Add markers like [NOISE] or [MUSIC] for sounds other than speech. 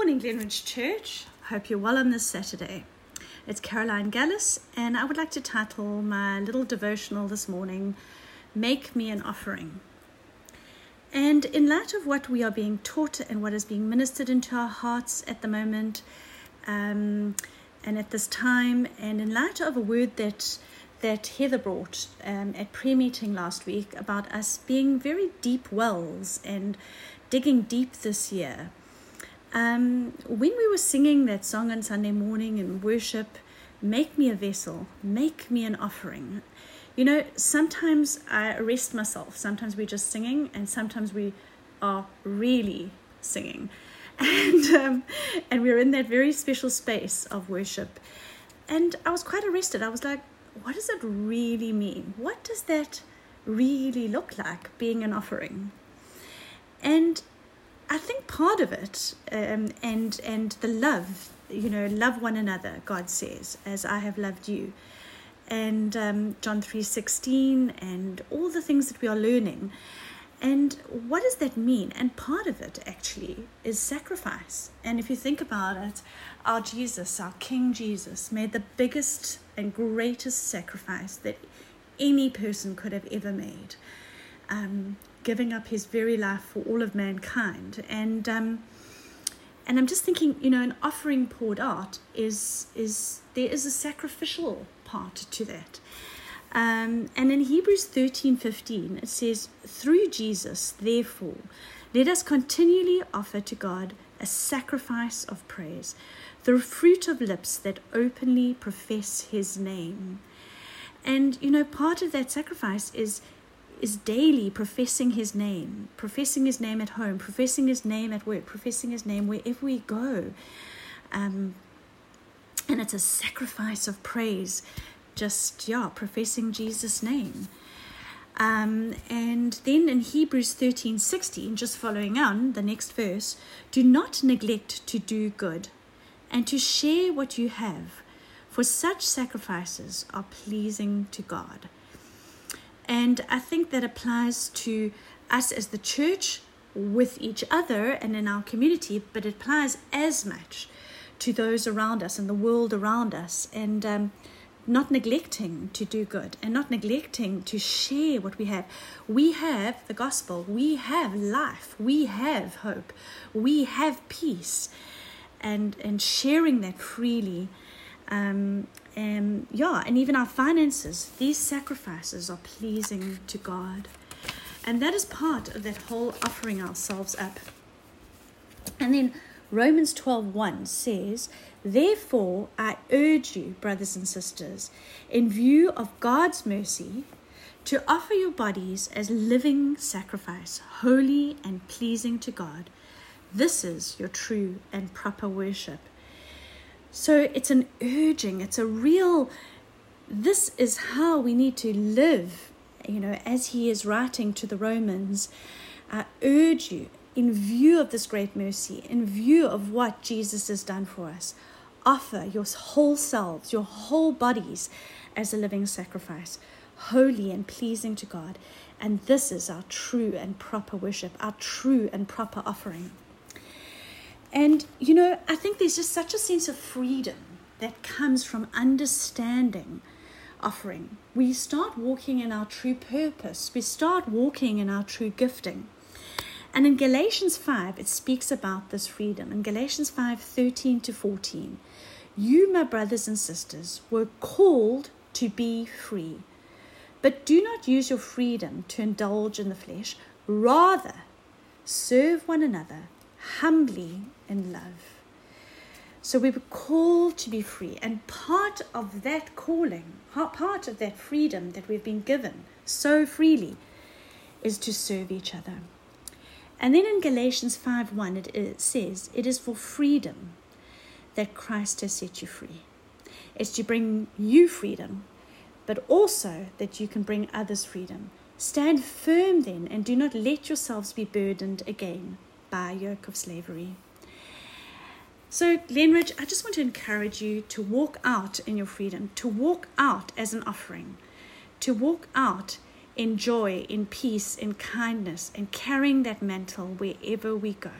Morning, Glenridge Church. Hope you're well on this Saturday. It's Caroline Gallus, and I would like to title my little devotional this morning, Make Me an Offering. And in light of what we are being taught and what is being ministered into our hearts at the moment, um, and at this time, and in light of a word that that Heather brought um, at prayer meeting last week about us being very deep wells and digging deep this year. Um, when we were singing that song on Sunday morning in worship, Make Me a Vessel, Make Me an Offering, you know, sometimes I arrest myself. Sometimes we're just singing, and sometimes we are really singing. [LAUGHS] And, um, and we're in that very special space of worship. And I was quite arrested. I was like, what does it really mean? What does that really look like, being an offering? And I think part of it, um, and and the love, you know, love one another. God says, "As I have loved you," and um, John three sixteen, and all the things that we are learning. And what does that mean? And part of it actually is sacrifice. And if you think about it, our Jesus, our King Jesus, made the biggest and greatest sacrifice that any person could have ever made, um, giving up his very life for all of mankind. And um, and I'm just thinking, you know, an offering poured out is is there is a sacrificial part to that. Um, and in Hebrews 13 15, it says, Through Jesus, therefore, let us continually offer to God a sacrifice of praise, the fruit of lips that openly profess his name. And, you know, part of that sacrifice is is daily professing his name, professing his name at home, professing his name at work, professing his name wherever we go. Um, and it's a sacrifice of praise just yeah professing jesus name um, and then in hebrews 13 16 just following on the next verse do not neglect to do good and to share what you have for such sacrifices are pleasing to god and i think that applies to us as the church with each other and in our community but it applies as much to those around us and the world around us and um, not neglecting to do good and not neglecting to share what we have. We have the gospel, we have life, we have hope, we have peace, and and sharing that freely. Um, and yeah, and even our finances, these sacrifices are pleasing to God. And that is part of that whole offering ourselves up. And then Romans 12:1 says, "Therefore I urge you, brothers and sisters, in view of God's mercy, to offer your bodies as living sacrifice, holy and pleasing to God. This is your true and proper worship." So it's an urging, it's a real this is how we need to live, you know, as he is writing to the Romans. I urge you in view of this great mercy, in view of what Jesus has done for us, offer your whole selves, your whole bodies as a living sacrifice, holy and pleasing to God. And this is our true and proper worship, our true and proper offering. And, you know, I think there's just such a sense of freedom that comes from understanding offering. We start walking in our true purpose, we start walking in our true gifting. And in Galatians 5, it speaks about this freedom. In Galatians 5 13 to 14, you, my brothers and sisters, were called to be free. But do not use your freedom to indulge in the flesh. Rather, serve one another humbly in love. So we were called to be free. And part of that calling, part of that freedom that we've been given so freely, is to serve each other. And then in Galatians 5 1, it, it says, It is for freedom that Christ has set you free. It's to bring you freedom, but also that you can bring others freedom. Stand firm then, and do not let yourselves be burdened again by yoke of slavery. So, Glenridge, I just want to encourage you to walk out in your freedom, to walk out as an offering, to walk out in joy, in peace, in kindness, and carrying that mantle wherever we go.